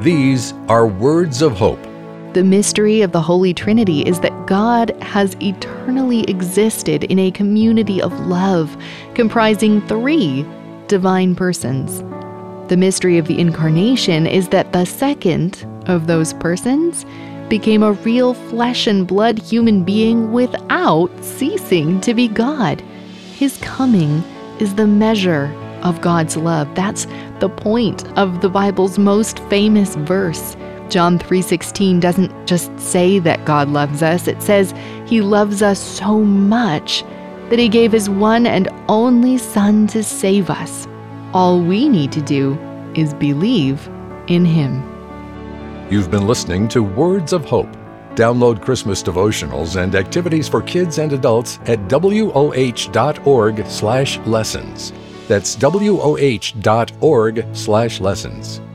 These are words of hope. The mystery of the Holy Trinity is that God has eternally existed in a community of love comprising three divine persons. The mystery of the Incarnation is that the second of those persons became a real flesh and blood human being without ceasing to be God. His coming is the measure of God's love. That's the point of the Bible's most famous verse. John 3:16 doesn't just say that God loves us, it says he loves us so much that he gave his one and only son to save us. All we need to do is believe in him. You've been listening to Words of Hope. Download Christmas devotionals and activities for kids and adults at woh.org/lessons. That's woh.org/lessons.